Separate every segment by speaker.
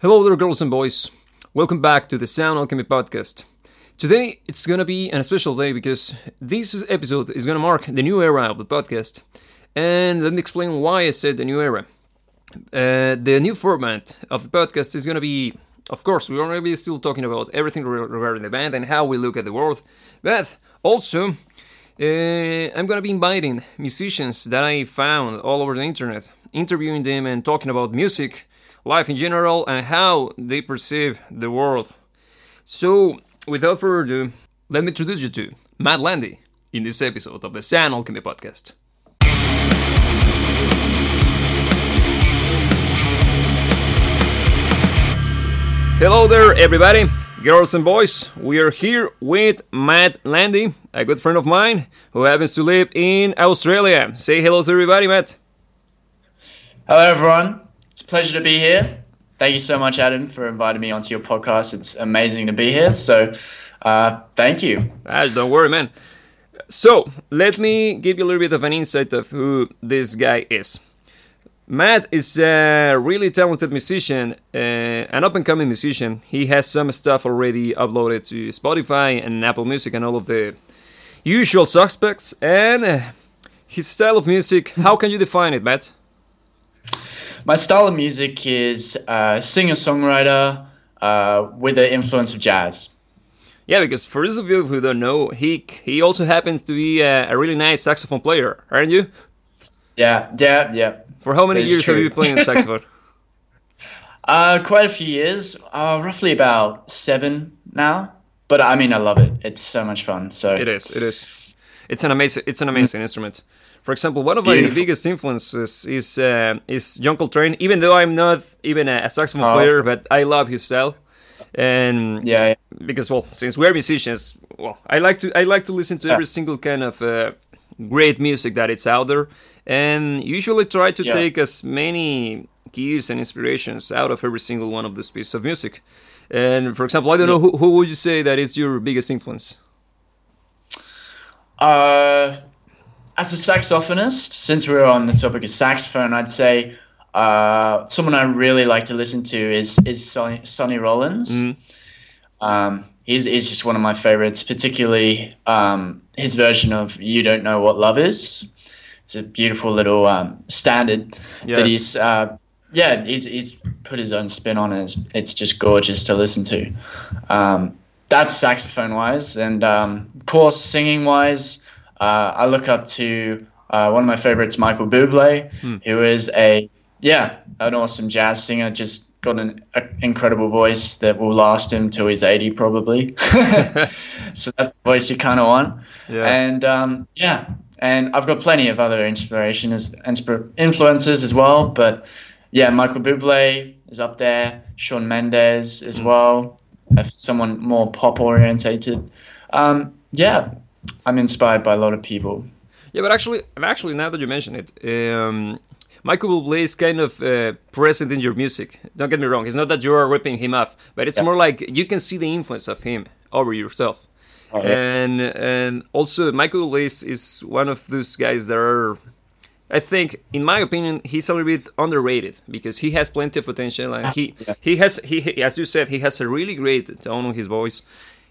Speaker 1: Hello there, girls and boys. Welcome back to the Sound Alchemy podcast. Today it's gonna be an special day because this episode is gonna mark the new era of the podcast. And let me explain why I said the new era. Uh, the new format of the podcast is gonna be, of course, we're gonna be still talking about everything regarding the band and how we look at the world, but also uh, I'm gonna be inviting musicians that I found all over the internet, interviewing them and talking about music life in general, and how they perceive the world. So, without further ado, let me introduce you to Matt Landi in this episode of the Sound Alchemy Podcast. Hello there, everybody, girls and boys. We are here with Matt Landi, a good friend of mine who happens to live in Australia. Say hello to everybody, Matt.
Speaker 2: Hello, everyone. Pleasure to be here. Thank you so much, Adam, for inviting me onto your podcast. It's amazing to be here. So, uh, thank you.
Speaker 1: Ah, don't worry, man. So, let me give you a little bit of an insight of who this guy is. Matt is a really talented musician, uh, an up and coming musician. He has some stuff already uploaded to Spotify and Apple Music and all of the usual suspects. And uh, his style of music, how can you define it, Matt?
Speaker 2: My style of music is uh, singer songwriter uh, with the influence of jazz.
Speaker 1: Yeah, because for those of you who don't know, he he also happens to be a, a really nice saxophone player, aren't you?
Speaker 2: Yeah, yeah, yeah.
Speaker 1: For how many years have you been playing the saxophone?
Speaker 2: Uh, quite a few years, uh, roughly about seven now. But I mean, I love it. It's so much fun. So
Speaker 1: It is. It is. It's an amazing. It's an amazing instrument. For example, one of my
Speaker 2: Beautiful.
Speaker 1: biggest influences is uh, is John Coltrane. Even though I'm not even a, saxophone
Speaker 2: Oh.
Speaker 1: player, but I love his style, and
Speaker 2: yeah,
Speaker 1: because well, since we're musicians, well, I like to I like to listen to every single kind of uh, great music that it's out there, and usually try to
Speaker 2: Yeah.
Speaker 1: take as many cues and inspirations out of every single one of these pieces of music. And for example, I don't know who, who would you say that is your biggest influence?
Speaker 2: Uh, as a saxophonist, since we're on the topic of saxophone, I'd say uh, someone I really like to listen to is is Sonny, Sonny Rollins.
Speaker 1: Mhm.
Speaker 2: Um, he's, he's just one of my favorites, particularly um, his version of "You Don't Know What Love Is." It's a beautiful little um, standard
Speaker 1: Yeah.
Speaker 2: that he's uh, yeah he's, he's put his own spin on it. It's, it's just gorgeous to listen to. Um, that's saxophone wise, and um, of course singing wise, uh, I look up to uh, one of my favorites, Michael Bublé, who is a yeah an awesome jazz singer. Just got an a, incredible voice that will last him till he's eighty probably. so that's the voice you kind of want.
Speaker 1: Yeah.
Speaker 2: And um, yeah, and I've got plenty of other inspiration as inspir- influences as well. But yeah, Michael Bublé is up there. Shawn Mendes as well. If someone more pop orientated. Um, yeah, I'm inspired by a lot of people.
Speaker 1: Yeah, but actually, actually, now that you mention it, um, Michael Bublé is kind of uh, present in your music. Don't get me wrong; it's not that you are ripping him off, but it's
Speaker 2: Yeah.
Speaker 1: more like you can see the influence of him over yourself.
Speaker 2: Oh, yeah.
Speaker 1: And and also, Michael Bublé is, is one of those guys that are, I think, in my opinion, he's a little bit underrated because he has plenty of potential and he
Speaker 2: Yeah.
Speaker 1: he has he, he- as you said he has a really great tone on his voice.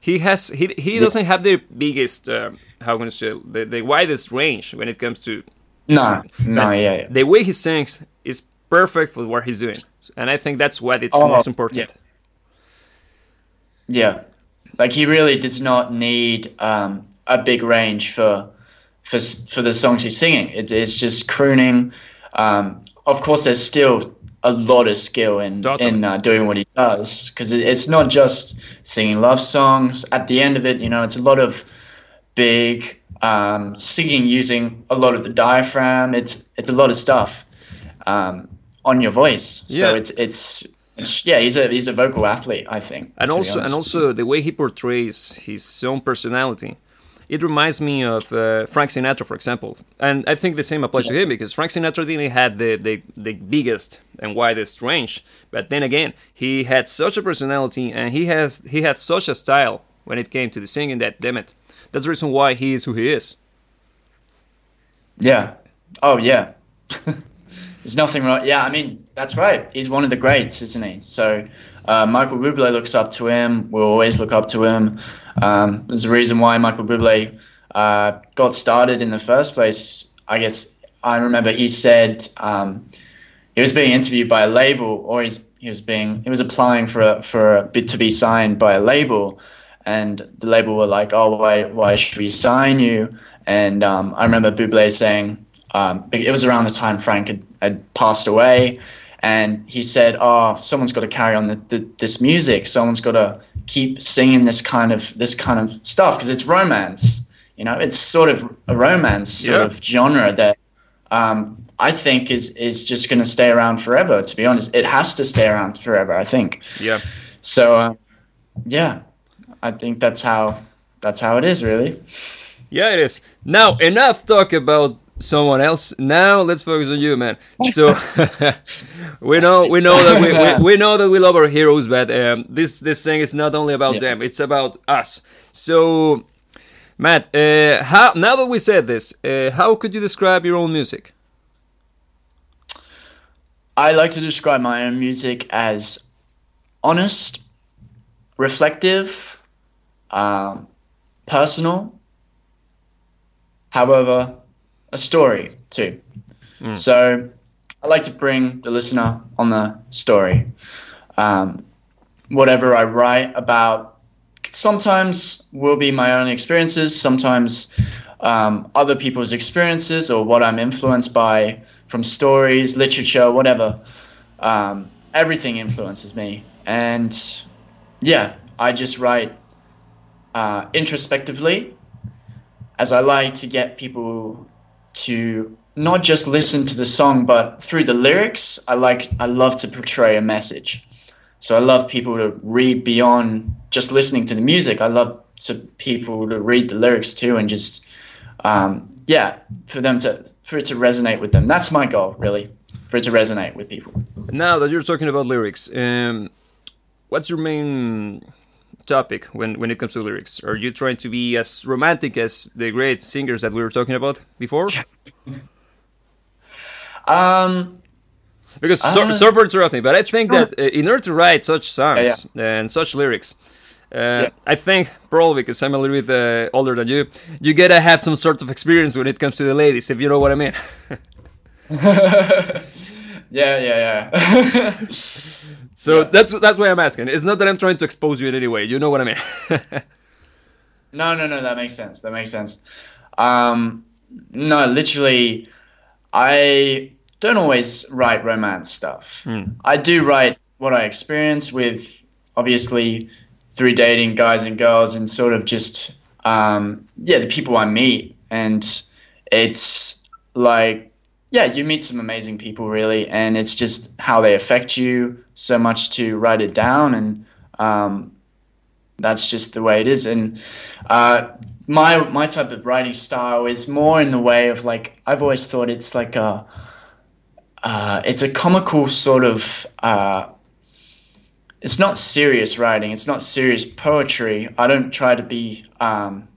Speaker 1: He has he he doesn't have the biggest um, how can I say the, the widest range when it comes to
Speaker 2: No, no, yeah, yeah.
Speaker 1: the way he sings is perfect for what he's doing, and I think that's what it's
Speaker 2: Oh,
Speaker 1: most important.
Speaker 2: yeah. Yeah, like he really does not need um, a big range for for for the songs he's singing. It, it's just crooning. Um, of course, there's still a lot of skill in in uh, doing what he does because it, it's not just singing love songs. At the end of it, you know, it's a lot of big um, singing using a lot of the diaphragm. It's it's a lot of stuff um, on your voice.
Speaker 1: Yeah.
Speaker 2: So it's it's. it's- Yeah, he's a he's a vocal athlete, I think.
Speaker 1: and also and also the way he portrays his own personality it reminds me of uh, frank sinatra for example and i think the same applies to him because frank sinatra didn't had the, the, the biggest and widest range but then again he had such a personality and he has he had such a style when it came to the singing that damn it that's the reason why he is who he is
Speaker 2: Yeah. Oh yeah. there's nothing wrong. Yeah, I mean that's right. He's one of the greats, isn't he? So uh, Michael Bublé looks up to him. We'll always look up to him. Um, there's a reason why Michael Bublé uh, got started in the first place. I guess I remember he said um, he was being interviewed by a label, or he was being he was applying for a, for a bit to be signed by a label, and the label were like, "Oh, why why should we sign you?" And um, I remember Bublé saying, um, it was around the time Frank had, had passed away, and he said, "Oh, someone's got to carry on the, the, this music. Someone's got to keep singing this kind of this kind of stuff because it's romance. You know, it's sort of a romance sort
Speaker 1: Yeah.
Speaker 2: of genre that um, I think is is just going to stay around forever. To be honest, it has to stay around forever. I think
Speaker 1: Yeah.
Speaker 2: so. Uh, yeah, I think that's how that's how it is, really.
Speaker 1: Yeah, it is. Now, enough talk about someone else. Now let's focus on you, man. So we know we know that we, we, we know that we love our heroes, but um, this this thing is not only about
Speaker 2: Yeah.
Speaker 1: them; it's about us. So, Matt, uh, how now that we said this, uh, how could you describe your own music?
Speaker 2: I like to describe my own music as honest, reflective, um, personal. However, a story too. So I like to bring the listener on the story. Um, whatever I write about sometimes will be my own experiences, sometimes um, other people's experiences or what I'm influenced by from stories, literature, whatever. Um, everything influences me. And yeah, I just write uh, introspectively as I like to get people to not just listen to the song, but through the lyrics, I like I love to portray a message. So I love people to read beyond just listening to the music. I love to people to read the lyrics too, and just um, yeah, for them to for it to resonate with them. That's my goal, really, for it to resonate with people.
Speaker 1: Now that you're talking about lyrics, um, what's your main topic when when it comes to lyrics? Are you trying to be as romantic as the great singers that we were talking about before?
Speaker 2: Um,
Speaker 1: Because so,
Speaker 2: Uh,
Speaker 1: sorry for interrupting, but I think that uh, in order to write such songs
Speaker 2: Yeah,
Speaker 1: and such lyrics, uh, I think probably because I'm a little bit uh, older than you, you gotta have some sort of experience when it comes to the ladies, if you know what I mean.
Speaker 2: yeah, yeah, yeah.
Speaker 1: So
Speaker 2: Yeah.
Speaker 1: that's that's why I'm asking. It's not that I'm trying to expose you in any way. You know what I mean?
Speaker 2: No, no, no. That makes sense. That makes sense. Um, no, literally, I don't always write romance stuff.
Speaker 1: Hmm.
Speaker 2: I do write what I experience with, obviously, through dating guys and girls, and sort of just, um, yeah, the people I meet, and it's like, yeah, you meet some amazing people, really, and it's just how they affect you so much to write it down, and um, that's just the way it is. And uh, my my type of writing style is more in the way of like I've always thought it's like a uh, it's a comical sort of. Uh, it's not serious writing. It's not serious poetry. I don't try to be. Um,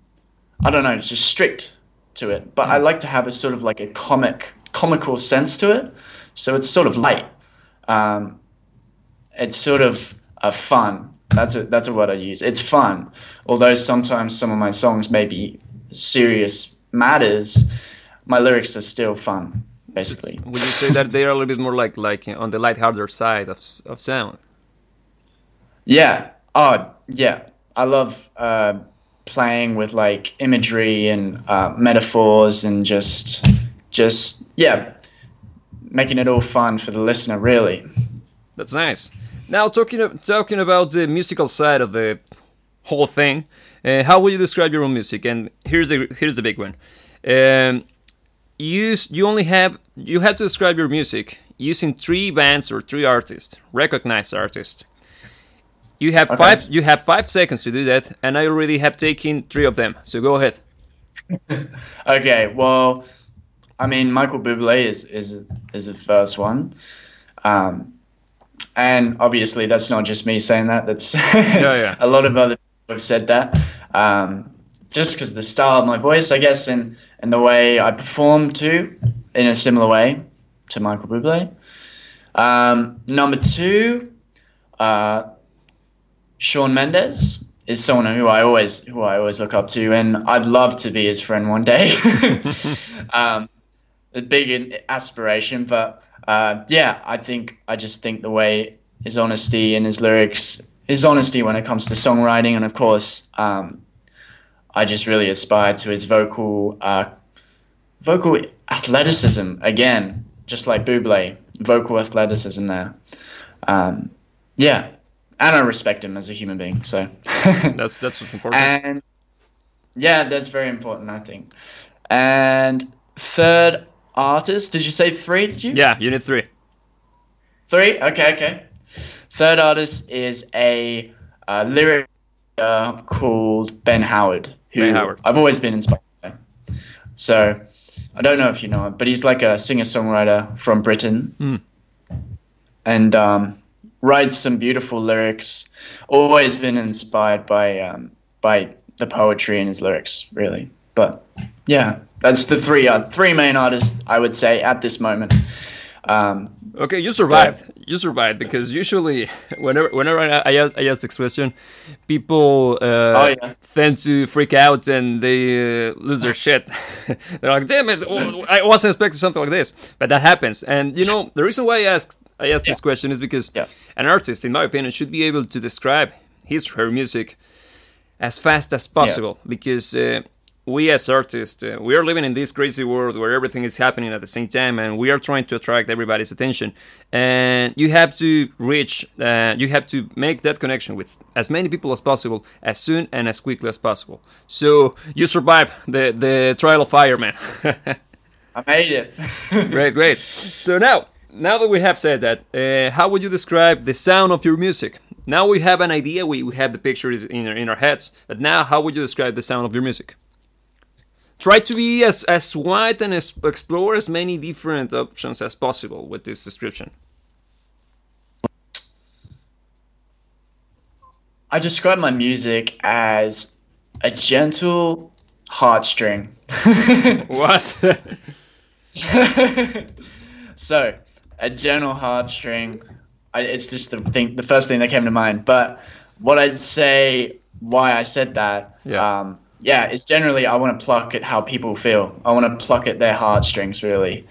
Speaker 2: I don't know, just strict to it. But I like to have a sort of like a comic, comical sense to it. So it's sort of light. Um, it's sort of a fun. That's a, that's a word I use. It's fun, although sometimes some of my songs may be serious matters. My lyrics are still fun, basically.
Speaker 1: Would you say that they are a little bit more like like on the lighthearted side of of sound?
Speaker 2: Yeah. Oh, yeah. I love uh, playing with like imagery and uh, metaphors and just, just yeah, making it all fun for the listener. Really.
Speaker 1: That's nice. Now talking talking about the musical side of the whole thing, uh, how would you describe your own music? And here's the here's the big one. Um, you you only have you have to describe your music using three bands or three artists, recognized artists. You have
Speaker 2: Okay.
Speaker 1: five you have five seconds to do that, and I already have taken three of them. So go ahead.
Speaker 2: Okay. Well, I mean, Michael Bublé is is is the first one. Um, and obviously, that's not just me saying that. That's
Speaker 1: yeah.
Speaker 2: a lot of other people have said that. Um, just because the style of my voice, I guess, and and the way I perform too, in a similar way. to Michael Bublé. Um, number two, uh, Shawn Mendes is someone who I always who I always look up to, and I'd love to be his friend one day. um, a big aspiration, but uh, yeah, I think I just think the way his honesty and his lyrics, his honesty when it comes to songwriting, and of course, um, I just really aspire to his vocal uh, vocal athleticism again, just like Bublé, vocal athleticism there. Um, yeah, and I respect him as a human being. So
Speaker 1: that's that's important.
Speaker 2: And yeah, that's very important, I think. And third artist, did you say three? Did you?
Speaker 1: Yeah, you need three.
Speaker 2: Three. Okay, okay. Third artist is a uh, lyric uh, called Ben Howard, who
Speaker 1: Ben Howard.
Speaker 2: I've always been inspired by. So I don't know if you know him, but he's like a singer songwriter from Britain.
Speaker 1: Mm.
Speaker 2: And um, writes some beautiful lyrics. Always been inspired by um, by the poetry in his lyrics, really. But yeah, that's the three uh, three main artists I would say at this moment. Um,
Speaker 1: okay, you survived. You survived because usually, whenever whenever I, ask, I ask this question, people uh,
Speaker 2: oh, yeah.
Speaker 1: tend to freak out and they uh, lose their shit. They're like, "Damn it! Oh, I wasn't expecting something like this," but that happens. And you know, the reason why I asked I asked yeah. this question is because
Speaker 2: yeah.
Speaker 1: an artist, in my opinion, should be able to describe his or her music as fast as possible. Because uh, we as artists, uh, we are living in this crazy world where everything is happening at the same time, and we are trying to attract everybody's attention. And you have to reach, uh, you have to make that connection with as many people as possible, as soon and as quickly as possible. So you survive the the trial of fire, man.
Speaker 2: I made it.
Speaker 1: great, great. So now now that we have said that, uh, how would you describe the sound of your music? Now we have an idea, we, we have the pictures in our, in our heads, but now how would you describe the sound of your music? Try to be as, as wide and as, explore as many different options as possible with this description.
Speaker 2: I describe my music as a gentle heartstring.
Speaker 1: what?
Speaker 2: so, a gentle heartstring. I, it's just the thing, the first thing that came to mind. But what I'd say, why I said that,
Speaker 1: yeah,
Speaker 2: um, yeah, it's generally I want to pluck at how people feel. I want to pluck at their heartstrings, really,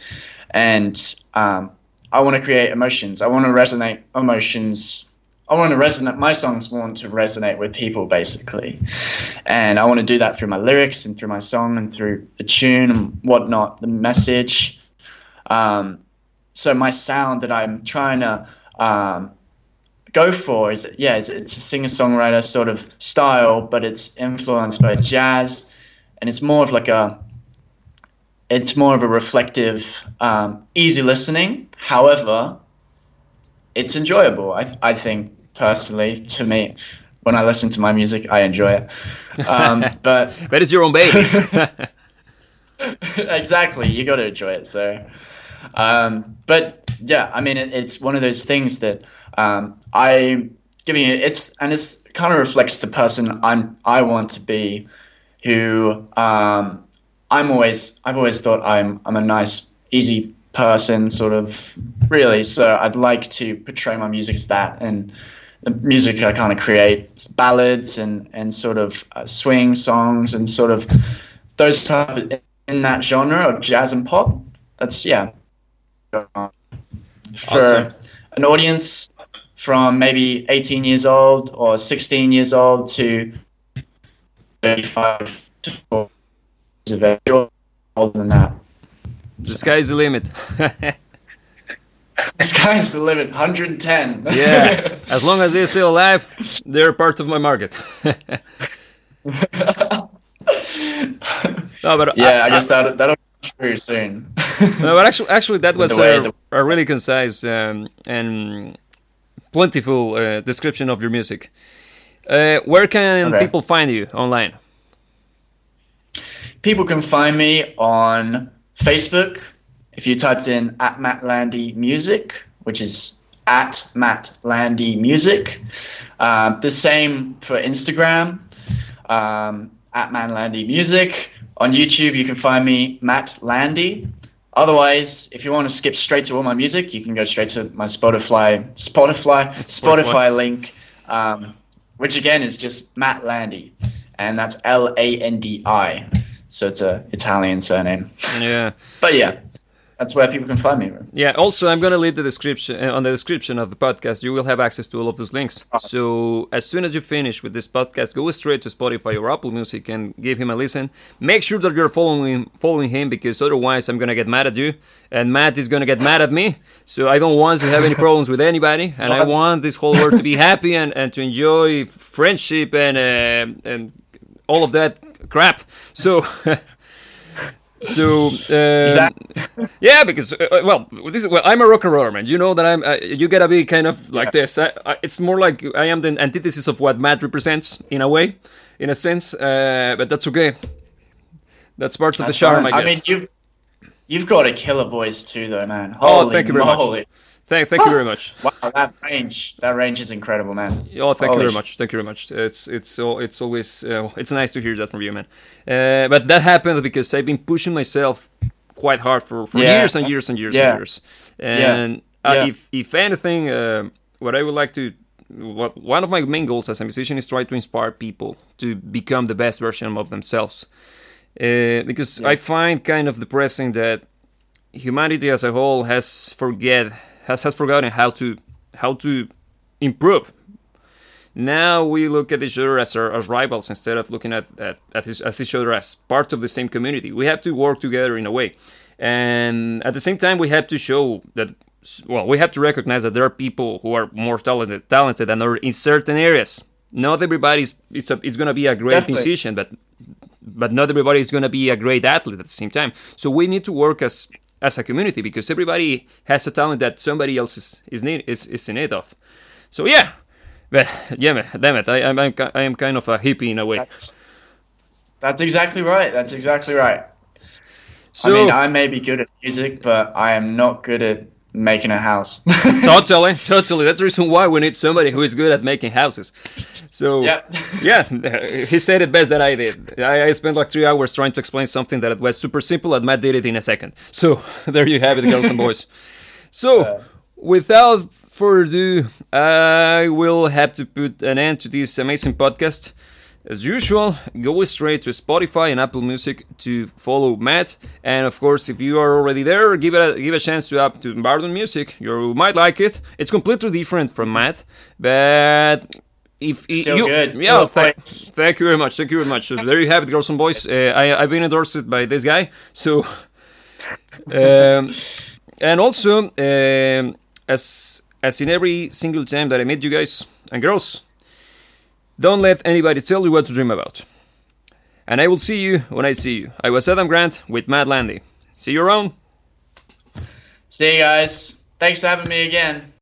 Speaker 2: and um, I want to create emotions. I want to resonate emotions. I want to resonate. My songs want to resonate with people, basically, and I want to do that through my lyrics and through my song and through the tune and whatnot, the message. Um, so my sound that I'm trying to um, go for is yeah, it's, it's a singer songwriter sort of style, but it's influenced by jazz, and it's more of like a it's more of a reflective, um, easy listening. However, it's enjoyable. I I think personally to me. When I listen to my music, I enjoy it. Um, but
Speaker 1: that is your own baby.
Speaker 2: exactly, you got to enjoy it. So, um, but yeah, I mean, it, it's one of those things that um, I giving it. It's and it's kind of reflects the person I'm. I want to be, who um, I'm always. I've always thought I'm. I'm a nice, easy person, sort of. Really, so I'd like to portray my music as that and. The music I kind of create ballads and, and sort of uh, swing songs and sort of those type of, in that genre of jazz and pop. That's yeah, for awesome. an audience from maybe 18 years old or 16 years old to 35 to older than that.
Speaker 1: The sky's the limit.
Speaker 2: the sky's the limit. 110.
Speaker 1: yeah. As long as they're still alive, they're part of my market. no, but
Speaker 2: yeah, I, I guess that that'll very soon.
Speaker 1: no, but actually, actually, that was a, the... a, really concise um, and plentiful uh, description of your music. Uh, where can okay. people find you online?
Speaker 2: People can find me on Facebook. If you typed in at Matt Landi Music, which is at Matt Landi Music. Uh, the same for Instagram, um, at Matt Landi Music. On YouTube, you can find me, Matt Landi. Otherwise, if you want to skip straight to all my music, you can go straight to my Spotify, Spotify,
Speaker 1: Spotify.
Speaker 2: Spotify link, um, which again is just Matt Landi, and that's L A N D I. So it's a Italian surname.
Speaker 1: Yeah.
Speaker 2: But yeah, that's where people can find me.
Speaker 1: Yeah. Also, I'm gonna leave the description uh, on the description of the podcast. You will have access to all of those links.
Speaker 2: Ah.
Speaker 1: So as soon as you finish with this podcast, go straight to Spotify or Apple Music and give him a listen. Make sure that you're following following him because otherwise, I'm gonna get mad at you, and Matt is gonna get mad at me. So I don't want to have any problems with anybody, and I want this whole world to be happy and, and to enjoy friendship and uh, and all of that crap. So. So uh, yeah, because uh, uh, well, this is well, I'm a rock and roller man. You know that I'm. Uh, you gotta be kind of like this. I, I, it's more like I am the antithesis of what Matt represents in a way, in a sense. Uh, but that's okay. That's part of the
Speaker 2: That's
Speaker 1: charm,
Speaker 2: fine.
Speaker 1: I
Speaker 2: I mean, you've you've got a killer voice too, though, man.
Speaker 1: Oh,
Speaker 2: Holy
Speaker 1: thank you very much.
Speaker 2: Moly.
Speaker 1: thank, thank you very much.
Speaker 2: Wow, that range, that range is incredible, man.
Speaker 1: Oh, thank you very much. Thank you very much. It's it's it's always uh, it's nice to hear that from you, man. Uh, but that happened because I've been pushing myself quite hard for, for
Speaker 2: Yeah.
Speaker 1: years and years and years
Speaker 2: Yeah.
Speaker 1: and years. And uh,
Speaker 2: Yeah.
Speaker 1: if if anything, uh, what I would like to what, one of my main goals as a musician is try to inspire people to become the best version of themselves. Uh, because I find kind of depressing that humanity as a whole has forget has, has forgotten how to how to improve. Now we look at each other as, our, as rivals instead of looking at at, at, each, at each other as part of the same community. We have to work together in a way, and at the same time we have to show that. Well, we have to recognize that there are people who are more talented, talented than others in certain areas. Not everybody's it's a, it's gonna be a great
Speaker 2: Definitely.
Speaker 1: musician, but but not everybody is going to be a great athlete at the same time. So we need to work as as a community because everybody has a talent that somebody else is is need is, is in need of. So yeah, but yeah, damn it, I I'm, I'm I am kind of a hippie in a way.
Speaker 2: That's that's exactly right. That's exactly right.
Speaker 1: So
Speaker 2: I mean, I may be good at music, but I am not good at making a house.
Speaker 1: totally, totally. That's the reason why we need somebody who is good at making houses. So
Speaker 2: Yep.
Speaker 1: yeah, he said it best that I did. I, I spent like three hours trying to explain something that was super simple, and Matt did it in a second. So there you have it, girls and boys. So without further ado, I will have to put an end to this amazing podcast. As usual, go straight to Spotify and Apple Music to follow Matt. And of course, if you are already there, give it a, give a chance to up to Bardon Music. You might like it. It's completely different from Matt, but if
Speaker 2: Still
Speaker 1: you,
Speaker 2: good.
Speaker 1: yeah,
Speaker 2: Full
Speaker 1: thank, thank you very much. Thank you very much. So there you have it, girls and boys. Uh, I I've been endorsed by this guy. So, um, and also um, as as in every single time that I meet you guys and girls, don't let anybody tell you what to dream about. And I will see you when I see you. I was Adam Grant with Matt Landi. See you around.
Speaker 2: See you guys. Thanks for having me again.